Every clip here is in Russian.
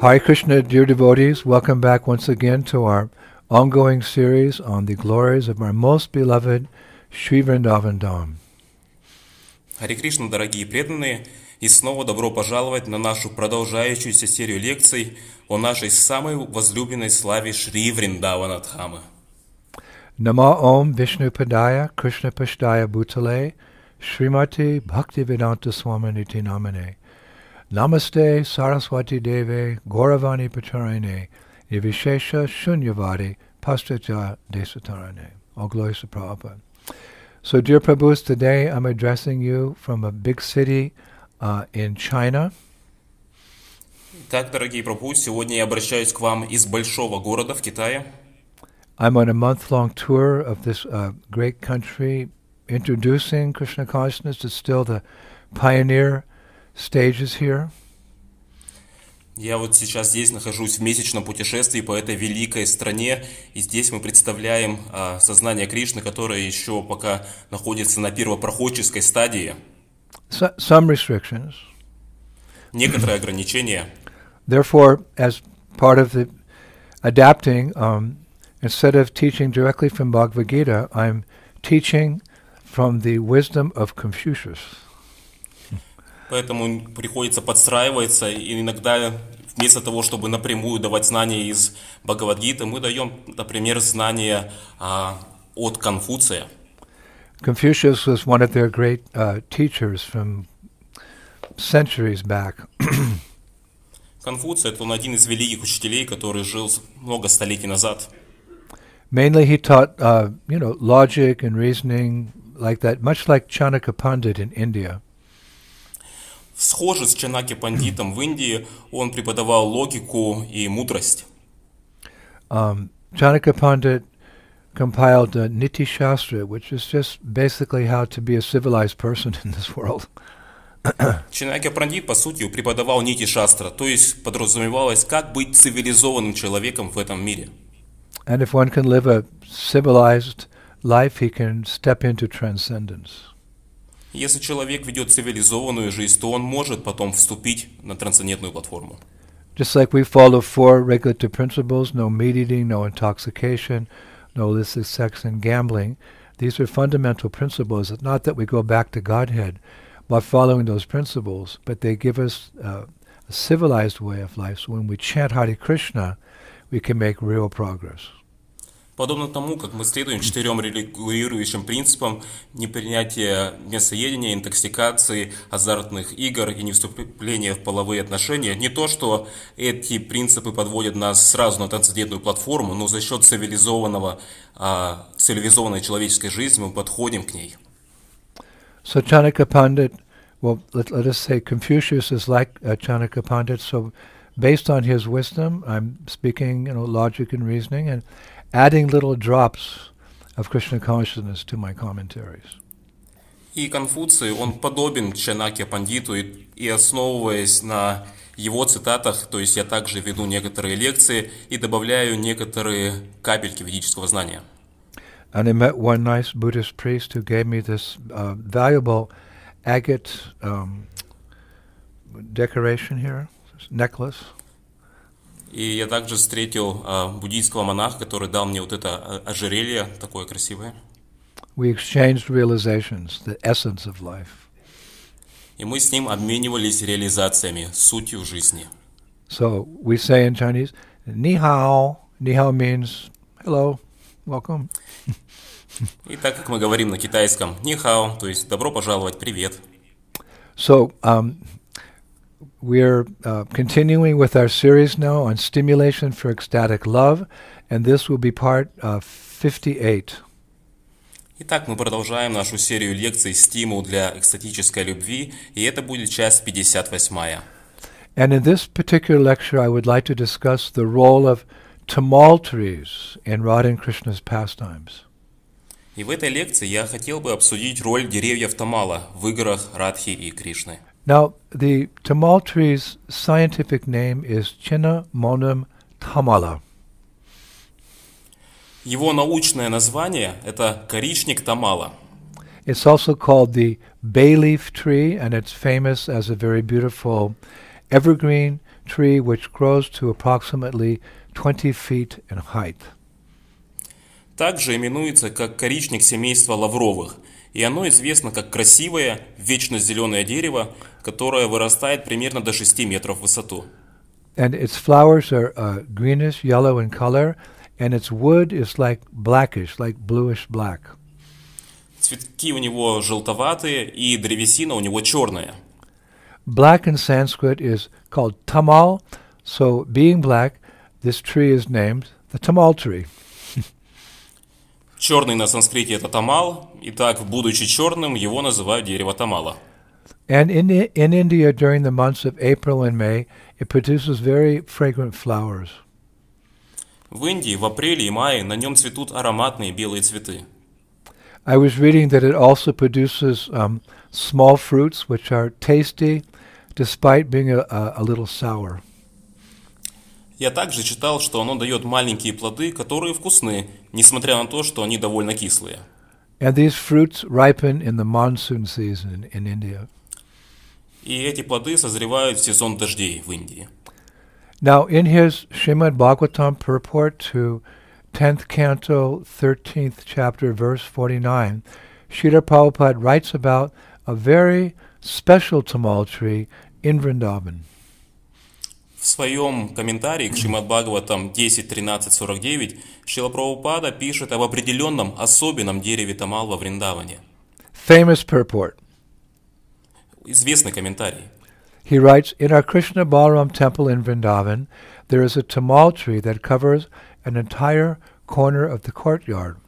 Hare Krishna, dear devotees, welcome back once again to our ongoing series on the glories of our most beloved Sri Vrindavan Dham. Харе Кришна, дорогие преданные, и снова добро пожаловать на нашу продолжающуюся серию лекций о нашей самой возлюбленной славе Шри Вриндавана Дхамы. Nama Om Vishnu Padaya Krishna Pashtaya Bhutale Srimati Bhaktivedanta Swaminiti Namane Namaste Saraswati Deve Gauravani Pacharine Nivishesha Shunyavadi Pastaja Desatarane. All glories to Prabhupada. So, dear Prabhus, today I'm addressing you from a big city uh, in China. Так, дорогие Прабху, сегодня я обращаюсь к вам из большого города в Китае. I'm on a month-long tour of this uh, great country, introducing Krishna consciousness. It's still the pioneer stages here. Я вот сейчас здесь нахожусь в месячном путешествии по этой великой стране, и здесь мы представляем а, сознание Кришны, которое еще пока находится на первопроходческой стадии. So, some restrictions. Некоторые ограничения. Therefore, as part of the adapting, um, instead of teaching directly from Bhagavad Gita, I'm teaching from the wisdom of Confucius. Поэтому приходится подстраиваться, и иногда вместо того, чтобы напрямую давать знания из Бхагавадгиты, мы даем, например, знания а, от Конфуция. Confucius was one of their great uh, teachers from centuries back. Конфуций – это он один из великих учителей, который жил много столетий назад. Mainly, he taught, uh, you know, logic and reasoning like that, much like Chanakya Pandit in India. Схоже с Чанаки Пандитом в Индии, он преподавал логику и мудрость. Um, Chanakya Pandit compiled uh, Niti Shastra, which is just basically how to be a civilized person in this world. Чанаки Пандит, по сути, преподавал нити шастра, то есть подразумевалось, как быть цивилизованным человеком в этом мире. And if one can live a civilized life, he can step into transcendence. Если человек ведет цивилизованную жизнь, то он может потом вступить на трансцендентную платформу. Just like we follow four regulative principles no meat eating, no intoxication, no illicit sex, and gambling. These are fundamental principles. It's not that we go back to Godhead by following those principles, but they give us uh, a civilized way of life. So when we chant Hare Krishna, we can make real progress. Подобно тому, как мы следуем четырем регулирующим принципам непринятия мясоедения, интоксикации, азартных игр и невступления в половые отношения, не то, что эти принципы подводят нас сразу на трансцендентную платформу, но за счет цивилизованного, а, цивилизованной человеческой жизни мы подходим к ней. So Chanakya Pandit, well, let, let us say Confucius is like uh, Chanakya Pandit. So based on his wisdom, I'm speaking, you know, logic and reasoning, and adding little drops of Krishna consciousness to my commentaries. И Конфуций, он подобен Чанаке Пандиту, и, и основываясь на его цитатах, то есть я также веду некоторые лекции и добавляю некоторые капельки ведического знания. And I met one nice Buddhist priest who gave me this uh, valuable agate um, decoration here, this necklace. И я также встретил а, буддийского монаха, который дал мне вот это а, ожерелье, такое красивое. We exchanged realizations, the essence of life. И мы с ним обменивались реализациями, сутью жизни. So we say in Chinese, Ni hao. Ni hao means hello, welcome. И так как мы говорим на китайском «нихао», то есть «добро пожаловать», «привет». So um, we're uh, continuing with our series now on stimulation for ecstatic love, and this will be part uh, 58. Итак, мы продолжаем нашу серию лекций «Стимул для экстатической любви», и это будет часть 58. And in this particular lecture, I would like to discuss the role of tamal trees in Radha and Krishna's pastimes. И в этой лекции я хотел бы обсудить роль деревьев Тамала в играх Радхи и Кришны. Now, the tamal tree's scientific name is Chinna monum tamala. Его научное название – это коричник Тамала. It's also called the bay leaf tree, and it's famous as a very beautiful evergreen tree which grows to approximately 20 feet in height. Также именуется как коричник семейства лавровых, и оно известно как красивое, вечно зеленое дерево, которое вырастает примерно до 6 метров в высоту. And its flowers are uh, greenish yellow in color, and its wood is like blackish, like bluish black. Цветки у него желтоватые, и древесина у него черная. Black in Sanskrit is called tamal, so being black, this tree is named the tamal tree. Черный на санскрите это тамал, и так, будучи черным, его называют дерево тамала. And in, in India, during the months of April and May, it produces very fragrant flowers. В Индии в апреле и мае на нем цветут ароматные белые цветы. I was reading that it also produces um, small fruits which are tasty despite being a, a, a little sour. Я также читал, что оно дает маленькие плоды, которые вкусны, несмотря на то, что они довольно кислые. And these fruits ripen in the monsoon season in, in India. И эти плоды созревают в сезон дождей в Индии. Now, in his Srimad Bhagavatam purport to 10th canto, 13th chapter, verse 49, Srila Prabhupada writes about a very special tamal tree in Vrindavan. В своем комментарии к Шримад Бхагаватам 10.13.49 Шила Прабхупада пишет об определенном особенном дереве Тамал во Вриндаване. Famous purport. Известный комментарий. He writes, In our Krishna Balaram temple in Vrindavan, there is a tamal tree that covers an entire corner of the courtyard.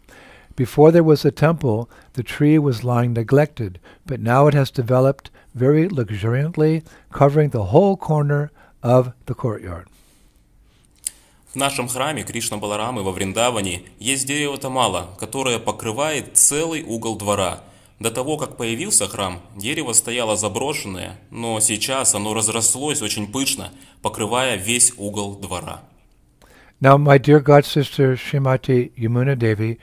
Before there was a temple, the tree was lying neglected, but now it has developed very luxuriantly, covering the whole corner of the courtyard. В нашем храме Кришна Баларамы во Вриндаване есть дерево Тамала, которое покрывает целый угол двора. До того, как появился храм, дерево стояло заброшенное, но сейчас оно разрослось очень пышно, покрывая весь угол двора. Now, my dear god sister Srimati Yamuna Devi,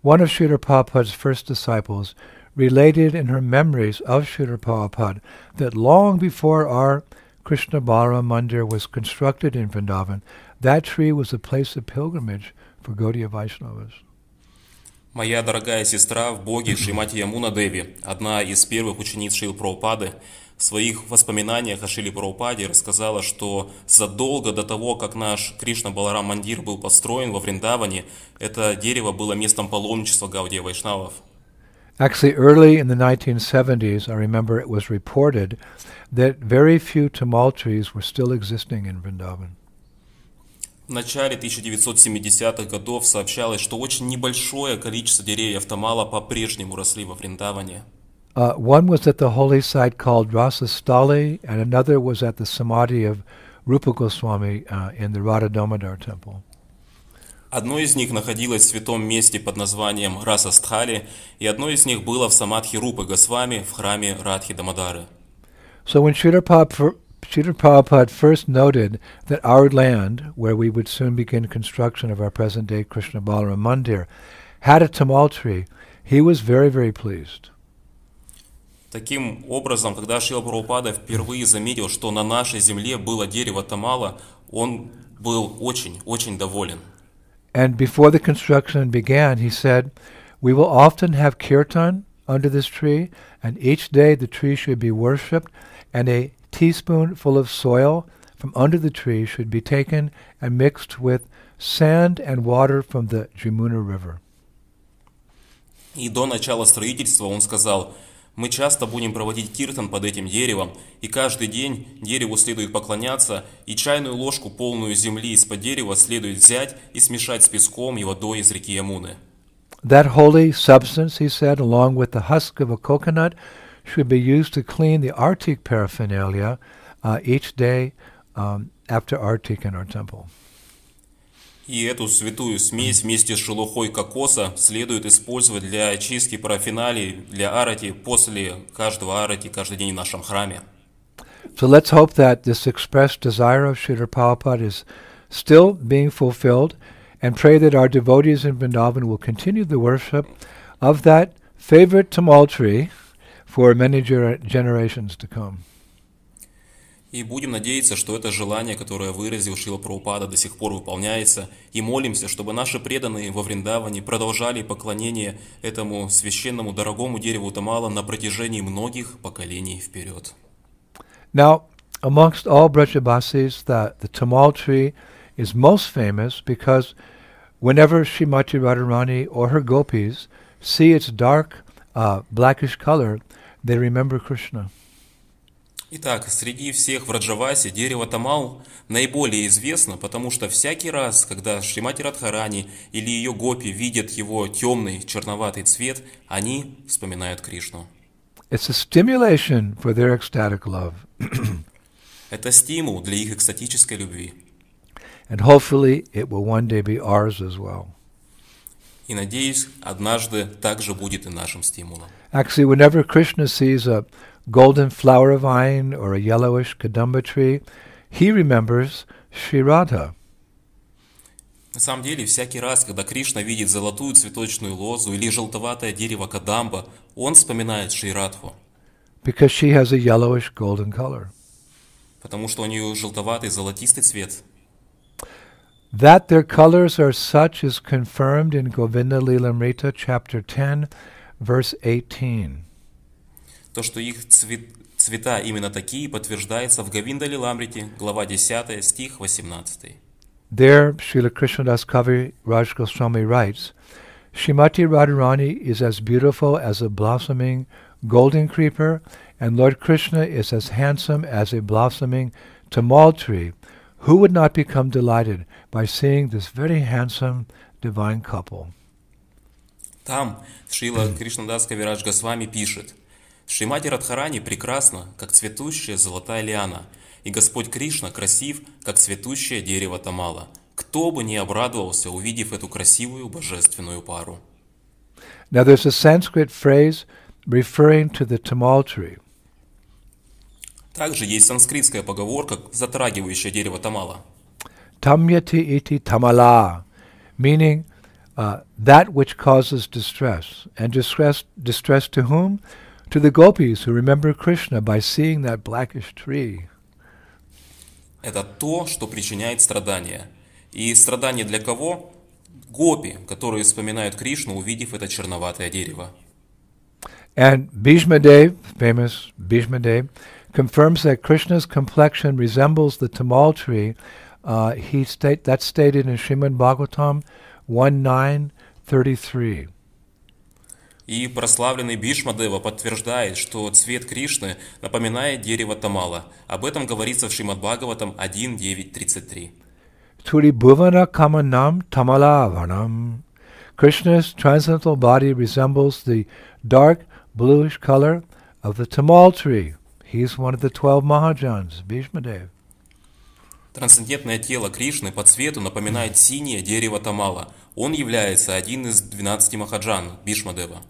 one of Srila Prabhupada's first disciples, related in her memories of Srila Prabhupada that long before our Krishna Balaram Mandir was constructed in Vrindavan, that tree was a place of pilgrimage for Gaudiya Vaishnavas. Моя дорогая сестра в Боге Шримати Ямуна Деви, одна из первых учениц Шил Прабхупады, в своих воспоминаниях о Шиле Прабхупаде рассказала, что задолго до того, как наш Кришна Баларам Мандир был построен во Вриндаване, это дерево было местом паломничества Гаудия Вайшнавов. Actually, early in the 1970s, I remember it was reported that very few tamal trees were still existing in Vrindavan. В начале 1970-х годов сообщалось, что очень небольшое количество деревьев Тамала по-прежнему росли во Вриндаване. Uh, one was at the holy site called Rasastali, and another was at the samadhi of Rupa Goswami uh, in the Radha Damodar temple. Одно из них находилось в святом месте под названием Расастхали, и одно из них было в самадхи Рупы Госвами в храме Радхи Дамодары. So when Prabhupada, Srila Prabhupada first noted that our land, where we would soon begin construction of our present-day Krishna Balaram Mandir, had a tamal tree, he was very, very pleased. Таким образом, когда Шила Прабхупада впервые заметил, что на нашей земле было дерево Тамала, он был очень-очень доволен. And before the construction began, he said, We will often have kirtan under this tree, and each day the tree should be worshipped, and a teaspoonful of soil from under the tree should be taken and mixed with sand and water from the Jamuna River. И до начала строительства он сказал, мы часто будем проводить киртан под этим деревом, и каждый день дереву следует поклоняться, и чайную ложку, полную земли из-под дерева, следует взять и смешать с песком и водой из реки Ямуны. That holy substance, he said, along with the husk of a coconut, should be used to clean the artik paraphernalia uh, each day um, after artik in our temple. И эту святую смесь вместе с шелухой кокоса следует использовать для очистки парафиналий для арати после каждого арати каждый день в нашем храме. So let's hope that this expressed desire of Srila Prabhupada is still being fulfilled and pray that our devotees in Vrindavan will continue the worship of that favorite tamal tree For many generations to come. И будем надеяться, что это желание, которое выразил Шила Прабхупада, до сих пор выполняется. И молимся, чтобы наши преданные во Вриндаване продолжали поклонение этому священному дорогому дереву Тамала на протяжении многих поколений вперед. Now, amongst all Brajabasis, the, the Tamal tree is most famous because whenever Srimati Radharani or her gopis see its dark uh, blackish color, they remember Krishna. Итак, среди всех в Раджавасе дерево Тамал наиболее известно, потому что всякий раз, когда Шримати Радхарани или ее гопи видят его темный черноватый цвет, они вспоминают Кришну. It's a stimulation for their ecstatic love. Это стимул для их экстатической любви. And hopefully it will one day be ours as well. И надеюсь, однажды также будет и нашим стимулом. Actually, whenever Krishna sees a golden flower vine or a yellowish kadamba tree, he remembers Sri Radha. На самом деле, всякий раз, когда Кришна видит золотую цветочную лозу или желтоватое дерево Кадамба, он вспоминает Шрирадху, because she has a yellowish golden color. потому что у нее желтоватый золотистый цвет. That their colors are such is confirmed in Govinda Lilamrita, chapter 10, verse 18. То, что их цвет- цвета именно такие, подтверждается в Говинда Лиламрите, глава 10, стих 18. There, Srila Krishnadas Kavi Raj Goswami writes, Shrimati Radharani is as beautiful as a blossoming golden creeper, and Lord Krishna is as handsome as a blossoming tamal tree. Who would not become delighted by seeing this very handsome divine couple? Там Шрила Кришнадас Кавирадж Госвами пишет, «Шримати Радхарани прекрасна, как цветущая золотая лиана, и Господь Кришна красив, как цветущее дерево Тамала. Кто бы не обрадовался, увидев эту красивую божественную пару». Now, there's a Sanskrit phrase referring to the tamal tree. Также есть санскритская поговорка, затрагивающая дерево Тамала. Tamyati iti tamala, meaning uh, that which causes distress. And distress, distress to whom? To the gopis who remember Krishna by seeing that blackish tree. Это то, что причиняет страдания. И страдания для кого? Гопи, которые вспоминают Кришну, увидев это черноватое дерево. And Bhishma Dev, famous Bhishma Dev, confirms that Krishna's complexion resembles the tamal tree. Uh, he state that's stated in Srimad Bhagavatam 1.9.33. И прославленный Бишмадева подтверждает, что цвет Кришны напоминает дерево Тамала. Об этом говорится в Шримад Бхагаватам 1.9.33. Turi Bhuvana Kamanam Tamalavanam. Krishna's transcendental body resembles the dark bluish color of the tamal tree. He's one of the twelve Mahajans, Bhishma Dev. Трансцендентное тело Кришны по цвету напоминает синее дерево Тамала. Он является один из 12 Махаджан Бишмадева.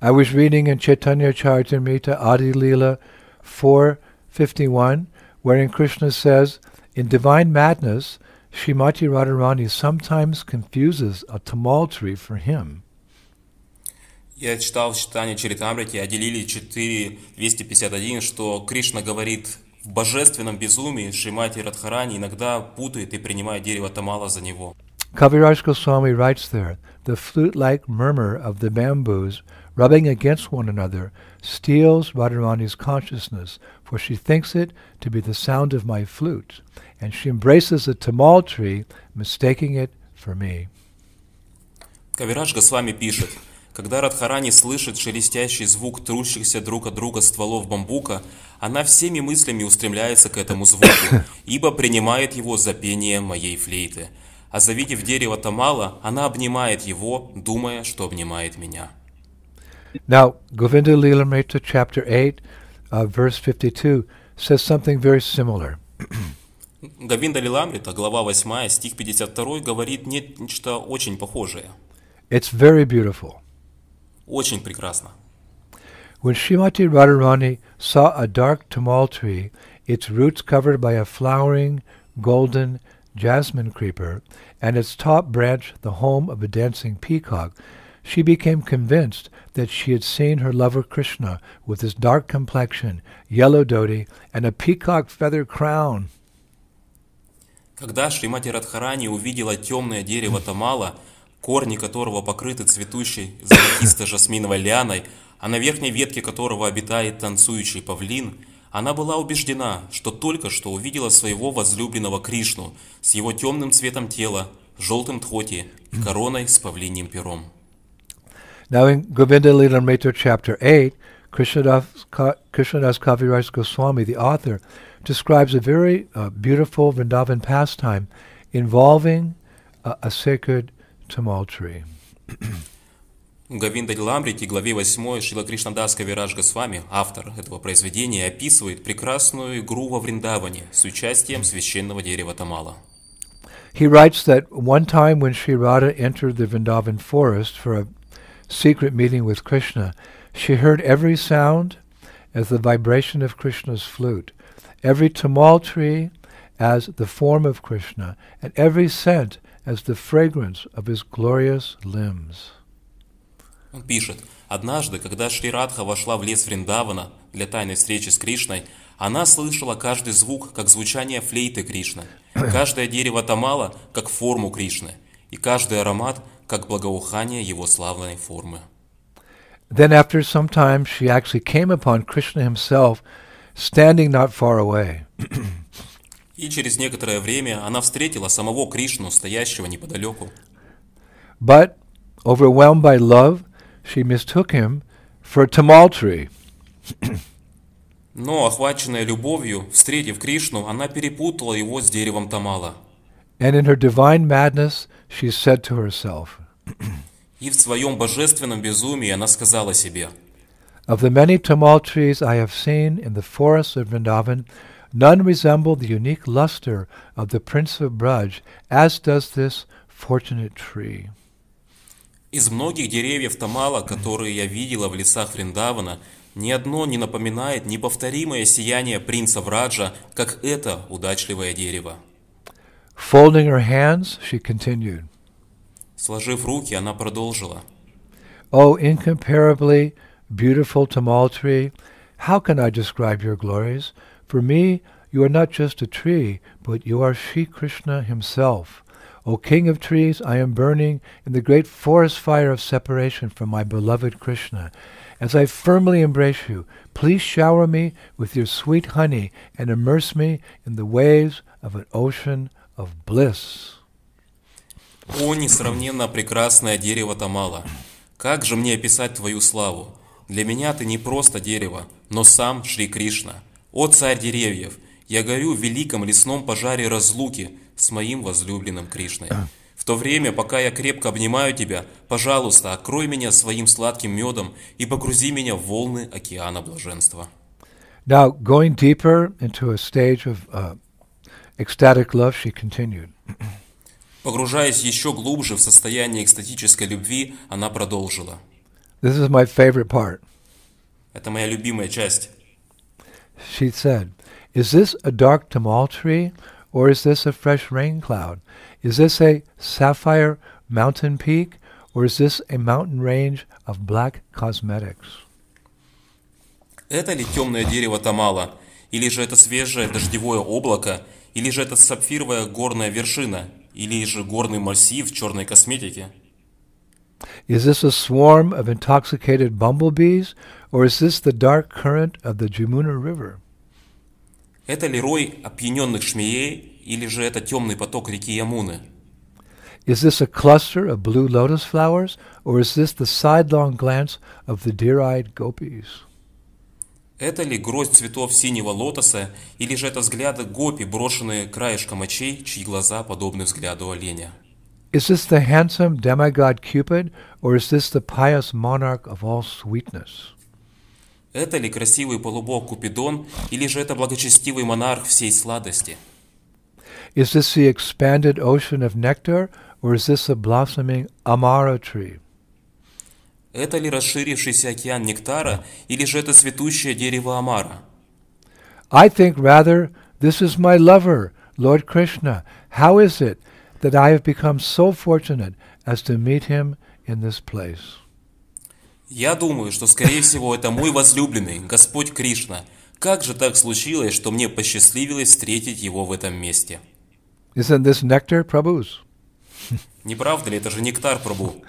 I was reading in Chaitanya Charitamrita Adi Leela 451, wherein Krishna says, In divine madness, Srimati Radharani sometimes confuses a tamal tree for him. Я читал в читании Чаритамрити, отделили 4.251, что Кришна говорит в божественном безумии Шримати Радхарани иногда путает и принимает дерево Тамала за него. Kaviraj Goswami writes there, the flute-like murmur of the bamboos rubbing against one another steals Radharani's consciousness, for she thinks it to be the sound of my flute, and she embraces the tamal tree, mistaking it for me. Кавирадж Госвами пишет, когда Радхарани слышит шелестящий звук трущихся друг от друга стволов бамбука, она всеми мыслями устремляется к этому звуку, ибо принимает его за пение моей флейты. А завидев дерево Тамала, она обнимает его, думая, что обнимает меня. Now, Govinda Lilamrita, chapter 8, uh, verse 52, says something very similar. Гавинда Лиламрита, глава 8, стих 52, говорит не- нечто очень похожее. It's very beautiful. Очень прекрасно. When Srimati Radharani saw a dark tamal tree, its roots covered by a flowering golden jasmine creeper, and its top branch the home of a dancing peacock, she became convinced that she had seen her lover Krishna with his dark complexion, yellow dhoti, and a peacock feather crown. Когда Шримати Радхарани увидела темное дерево Тамала, корни которого покрыты цветущей золотисто-жасминовой лианой, а на верхней ветке которого обитает танцующий павлин, она была убеждена, что только что увидела своего возлюбленного Кришну с его темным цветом тела, желтым тхоти и короной с павлиньим пером. Now in Govinda Lilamrita chapter 8, Krishnadas, Krishnadas Kaviraj Goswami, the author, describes a very uh, beautiful Vrindavan pastime involving uh, a sacred tumultuary. В Гавинда Ламрити, главе 8, Шила Кришнадас Кавирадж Госвами, автор этого произведения, описывает прекрасную игру во Вриндаване с участием священного дерева Тамала. He writes that one time when Sri Radha entered the Vrindavan forest for a secret meeting with Krishna, she heard every sound as the vibration of Krishna's flute, every tumultuary as the form of Krishna, and every scent as the fragrance of his glorious limbs. Он пишет, однажды, когда Шри Радха вошла в лес Вриндавана для тайной встречи с Кришной, она слышала каждый звук, как звучание флейты Кришны, каждое дерево Тамала, как форму Кришны, и каждый аромат, как благоухание его славной формы. Then after some time she actually came upon Krishna himself standing not far away. И через некоторое время она встретила самого Кришну, стоящего неподалеку. But, overwhelmed by love, she mistook him for tumultuary. Но, охваченная любовью, встретив Кришну, она перепутала его с деревом Тамала. And in her divine madness, she said to herself, И в своем божественном безумии она сказала себе, Of the many tumultuaries I have seen in the forests of Vrindavan, none resemble the unique luster of the Prince of Braj, as does this fortunate tree. Из многих деревьев Тамала, которые я видела в лесах Вриндавана, ни одно не напоминает неповторимое сияние принца Враджа, как это удачливое дерево. Folding her hands, she continued, Сложив руки, она продолжила. O incomparably beautiful tumultuary, how can I describe your glories? For me, you are not just a tree, but you are Sri Krishna himself. O King of trees, I am burning in the great forest fire of separation from my beloved Krishna. As I firmly embrace you, please shower me with your sweet honey and immerse me in the waves of an ocean of bliss. О, несравненно прекрасное дерево Тамала! Как же мне описать твою славу? Для меня ты не просто дерево, но сам Шри Кришна. О, царь деревьев! Я горю в великом лесном пожаре разлуки с моим возлюбленным Кришной. В то время, пока я крепко обнимаю тебя, пожалуйста, окрой меня своим сладким медом и погрузи меня в волны океана блаженства. Now, going deeper into a stage of uh, ecstatic love, she continued. Погружаясь еще глубже в состояние экстатической любви, она продолжила. This is my favorite part. Это моя любимая часть. She said, Is this a dark tumultuary, or is this a fresh rain cloud? Is this a sapphire mountain peak, or is this a mountain range of black cosmetics? Это ли темное дерево Тамала? Или же это свежее дождевое облако? Или же это сапфировая горная вершина? Или же горный массив в черной косметике? Is this a swarm of intoxicated bumblebees, or is this the dark current of the Jamuna River? Это ли рой опьяненных шмеей? Или же это темный поток реки Ямуны? Is this a cluster of blue lotus flowers, or is this the sidelong glance of the deer-eyed gopis? Это ли гроздь цветов синего лотоса, или же это взгляды гопи, брошенные краешком очей, чьи глаза подобны взгляду оленя? Is this the handsome demigod Cupid, or is this the pious monarch of all sweetness? Это ли красивый полубог Купидон, или же это благочестивый монарх всей сладости? Is this the expanded ocean of nectar, or is this the blossoming amara tree? Это ли расширившийся океан нектара, или же это цветущее дерево Амара? I think rather this is my lover, Lord Krishna. How is it that I have become so fortunate as to meet him in this place. Я думаю, что, скорее всего, это мой возлюбленный, Господь Кришна. Как же так случилось, что мне посчастливилось встретить его в этом месте? Isn't this nectar, Prabhu's? Не правда ли, это же нектар Прабу?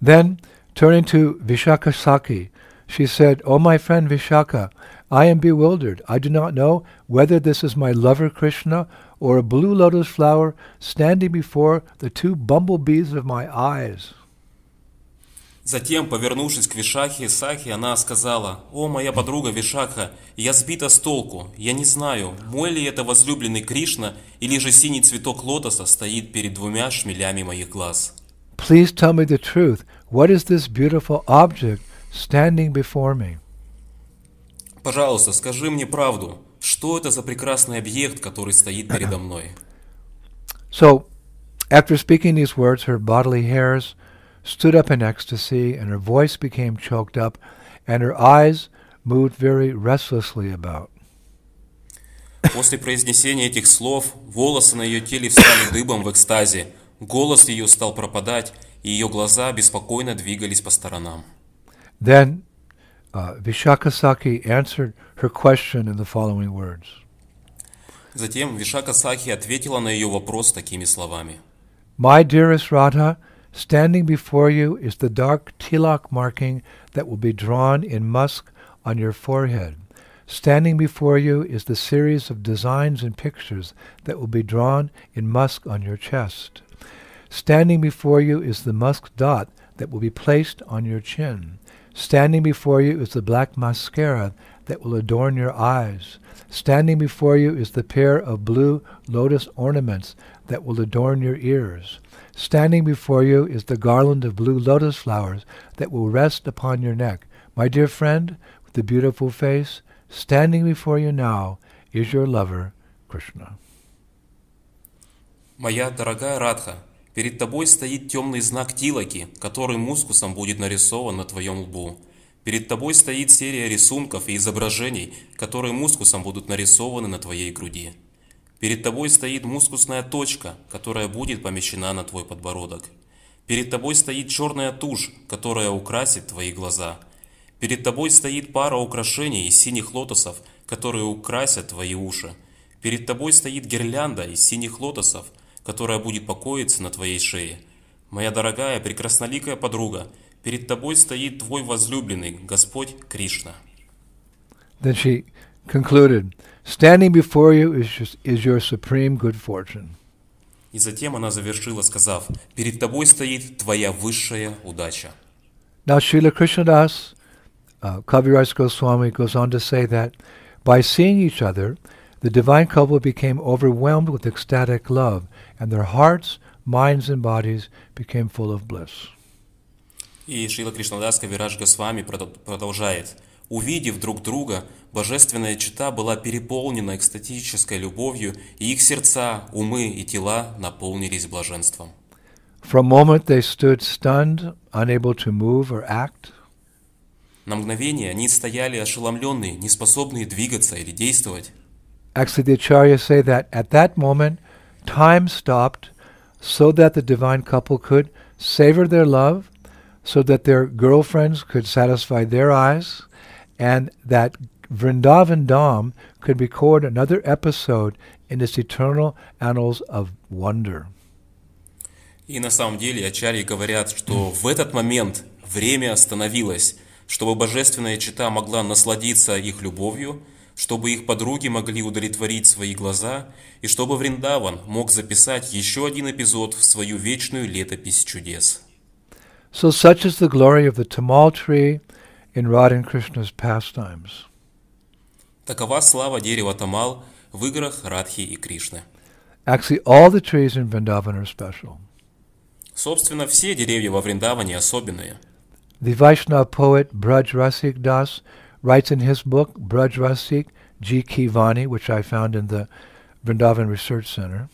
Then, turning to Vishaka Saki, she said, O my friend Vishaka, I am bewildered. I do not know whether this is my lover Krishna or a blue lotus flower standing before the two bumblebees of my eyes. Затем, повернувшись к Вишахе Сахи, она сказала, «О, моя подруга Вишакха, я сбита с толку. Я не знаю, мой ли это возлюбленный Кришна, или же синий цветок лотоса стоит перед двумя шмелями моих глаз». Please tell me the truth. What is this beautiful object standing before me? Пожалуйста, скажи мне правду. Что это за прекрасный объект, который стоит передо мной? So, after speaking these words, her bodily hairs stood up in ecstasy, and her voice became choked up, and her eyes moved very restlessly about. После произнесения этих слов волосы на ее теле встали дыбом в экстазе, голос ее стал пропадать, и ее глаза беспокойно двигались по сторонам. Then uh, Vishakasaki answered her question in the following words Затем Вишака Сахи ответила на ее вопрос такими словами. My dearest Radha, standing before you is the dark tilak marking that will be drawn in musk on your forehead. Standing before you is the series of designs and pictures that will be drawn in musk on your chest. Standing before you is the musk dot that will be placed on your chin. Standing before you is the black mascara that will adorn your eyes. Standing before you is the pair of blue lotus ornaments that will adorn your ears. Standing before you is the garland of blue lotus flowers that will rest upon your neck. My dear friend with the beautiful face, standing before you now is your lover, Krishna. Моя дорогая Радха, перед тобой стоит темный знак Тилаки, который мускусом будет нарисован на твоем лбу. Перед тобой стоит серия рисунков и изображений, которые мускусом будут нарисованы на твоей груди. Перед тобой стоит мускусная точка, которая будет помещена на твой подбородок. Перед тобой стоит черная тушь, которая украсит твои глаза. Перед тобой стоит пара украшений из синих лотосов, которые украсят твои уши. Перед тобой стоит гирлянда из синих лотосов, которая будет покоиться на твоей шее. Моя дорогая, прекрасноликая подруга, перед тобой стоит твой возлюбленный, Господь Кришна. Then she concluded, Standing before you is, just, is your supreme good fortune. И затем она завершила, сказав, перед тобой стоит твоя высшая удача. Now Srila Krishnadas, uh, Kaviraj Goswami goes on to say that by seeing each other, the divine couple became overwhelmed with ecstatic love, and their hearts, minds, and bodies became full of bliss. И Шрила Кришнадас Кавирадж Госвами прод- продолжает. Увидев друг друга, божественная чита была переполнена экстатической любовью, и их сердца, умы и тела наполнились блаженством. For a moment they stood stunned, unable to move or act. На мгновение они стояли ошеломленные, неспособные двигаться или действовать. Actually, the acharyas say that at that moment, time stopped so that the divine couple could savor their love, so that their girlfriends could satisfy their eyes, and that Vrindavan Dham could record another episode in its eternal annals of wonder. И на самом деле ачарьи говорят, что в этот момент время остановилось, чтобы божественная чита могла насладиться их любовью, чтобы их подруги могли удовлетворить свои глаза, и чтобы Вриндаван мог записать еще один эпизод в свою вечную летопись чудес. So such is the glory of the Tamal tree in Radha and Krishna's pastimes. Такова слава дерева Тамал в играх Радхи и Кришны. Actually, all the trees in Vrindavan are special. Собственно, все деревья во Вриндаване особенные. The Vaishnava poet Braj Rasik Das writes in his book Braj Rasik G. Kivani, which I found in the Vrindavan Research Center,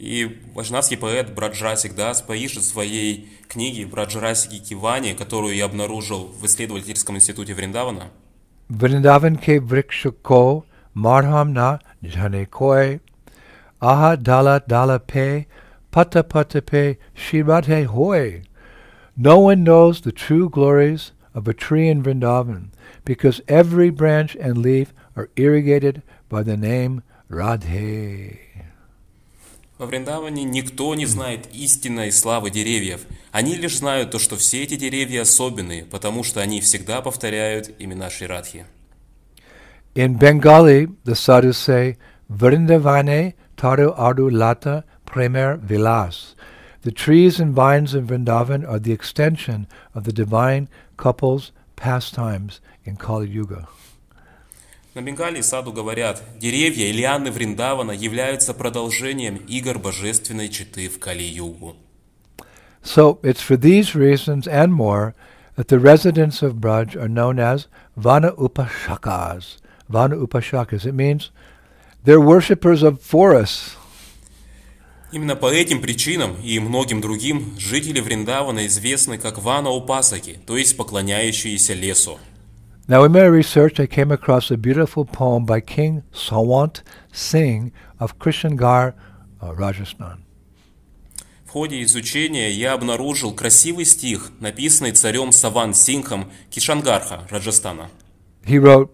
И важнавский поэт Браджрасик Дас пишет в своей книге Браджрасики Кивани, которую я обнаружил в исследовательском институте Вриндавана, Vrindavan ke vriksha ko marham na jhane koi aha dala dala pe pata patape shirate hoy. No one knows the true glories of a tree in Vrindavan because every branch and leaf are irrigated by the name Radhe. Во Вриндаване никто не знает истинной славы деревьев. Они лишь знают то, что все эти деревья особенные, потому что они всегда повторяют имена Ширадхи. In Bengali, the sadhus say, Vrindavane taru adu lata premer vilas. The trees and vines in Vrindavan are the extension of the divine couple's pastimes in Kali Yuga. На Бенгалии саду говорят, деревья и лианы Вриндавана являются продолжением игр божественной читы в Кали-югу. So it's for these reasons and more that the residents of Braj are known as Vana Upashakas. Vana Upashakas. It means they're worshippers of forests. Именно по этим причинам и многим другим жители Вриндавана известны как Вана Упасаки, то есть поклоняющиеся лесу. Now, in my research, I came across a beautiful poem by King Sawant Singh of Krishnagir, uh, Rajasthan. В ходе изучения я обнаружил красивый стих, написанный царем Саван Сингхом Кишангарха, Раджастана. He wrote,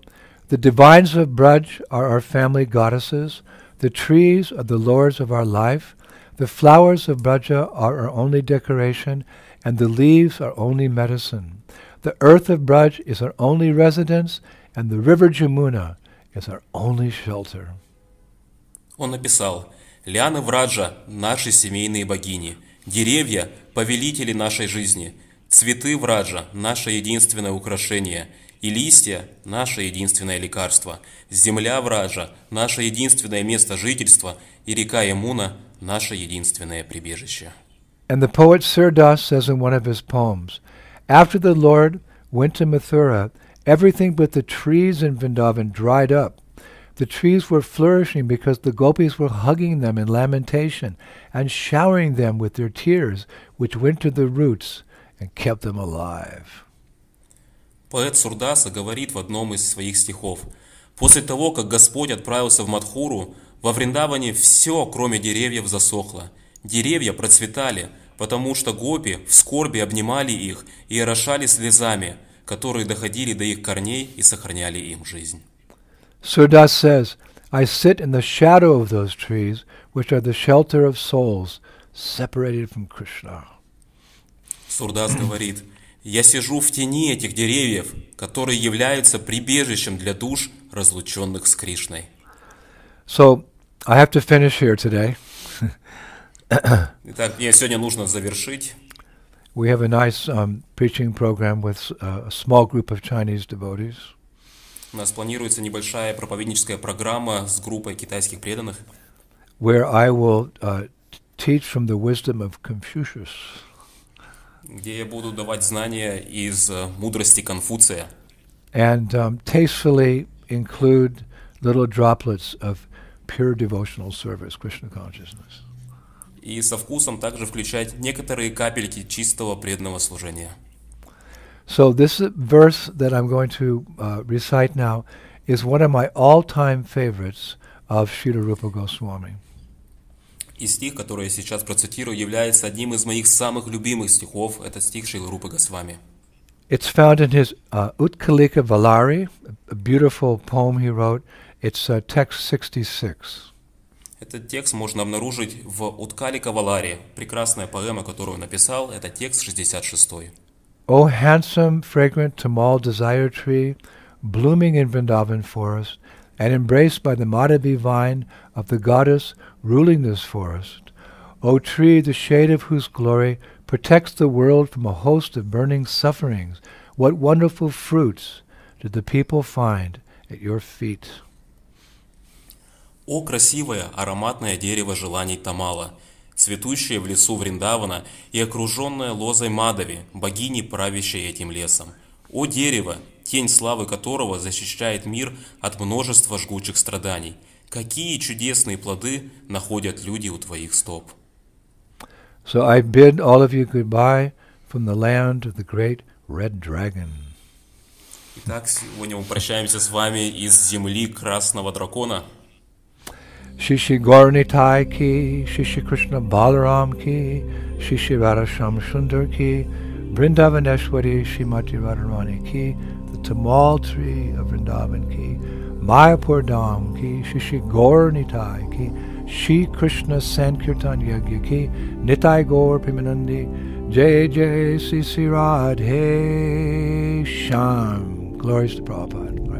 The divines of Braj are our family goddesses, the trees are the lords of our life, the flowers of Braja are our only decoration, and the leaves are only medicine. The earth of Braj is our only residence, and the river Jamuna is our only shelter. Он написал, «Лианы Враджа – наши семейные богини, деревья – повелители нашей жизни, цветы Враджа – наше единственное украшение, и листья – наше единственное лекарство, земля Враджа – наше единственное место жительства, и река Ямуна – наше единственное прибежище». And the poet Surdas says in one of his poems, After the Lord went to Mathura, everything but the trees in Vrindavan dried up. The trees were flourishing because the gopis were hugging them in lamentation and showering them with their tears, which went to the roots and kept them alive. Поэт Сурдаса говорит в одном из своих стихов, «После того, как Господь отправился в Мадхуру, во Вриндаване все, кроме деревьев, засохло. Деревья процветали, потому что гопи в скорби обнимали их и орошали слезами, которые доходили до их корней и сохраняли им жизнь. Surdas says, I sit in the shadow of those trees, which are the shelter of souls separated from Krishna. Сурдас говорит, «Я сижу в тени этих деревьев, которые являются прибежищем для душ, разлученных с Кришной». So I have to finish here today. Итак, мне сегодня нужно завершить. We have a nice um, preaching program with uh, a small group of Chinese devotees. У нас планируется небольшая проповедническая программа с группой китайских преданных, where I will uh, teach from the wisdom of Confucius. где я буду давать знания из э, мудрости Конфуция and um, tastefully include little droplets of pure devotional service, Krishna consciousness. и со вкусом также включать некоторые капельки чистого преданного служения. So this verse that I'm going to uh, recite now is one of my all-time favorites of Srila Rupa Goswami. И стих, который я сейчас процитирую, является одним из моих самых любимых стихов. Это стих Шрилы Рупы Госвами. It's found in his uh, Utkalika Valari, a beautiful poem he wrote. It's uh, text 66. Этот текст можно обнаружить в Уткалика Валаре. Прекрасная поэма, которую он написал, это текст 66. O handsome, fragrant Tamal desire tree, blooming in Vrindavan forest, and embraced by the Madhavi vine of the goddess ruling this forest, O tree, the shade of whose glory protects the world from a host of burning sufferings, what wonderful fruits did the people find at your feet? О красивое ароматное дерево желаний Тамала, цветущее в лесу Вриндавана и окруженное лозой Мадави, богини, правящей этим лесом. О дерево, тень славы которого защищает мир от множества жгучих страданий. Какие чудесные плоды находят люди у твоих стоп. So I bid all of you goodbye from the land of the great red dragon. Итак, сегодня мы прощаемся с вами из земли Красного Дракона. श्री श्री गौर निताय की श्री श्री कृष्ण बालराम की श्री श्री राधाश्याम सुंदर की वृंदावनेश्वरी श्रीमती राधारानी की the Tamal tree of Vrindavan ki, Mayapur Dham ki, Shishi Gaur Nitai ki, Shri Krishna Sankirtan Yagya ki, Nitai Gaur Pimanandi, Jai Jai Sisi Radhe Sham. Glories to Prabhupada.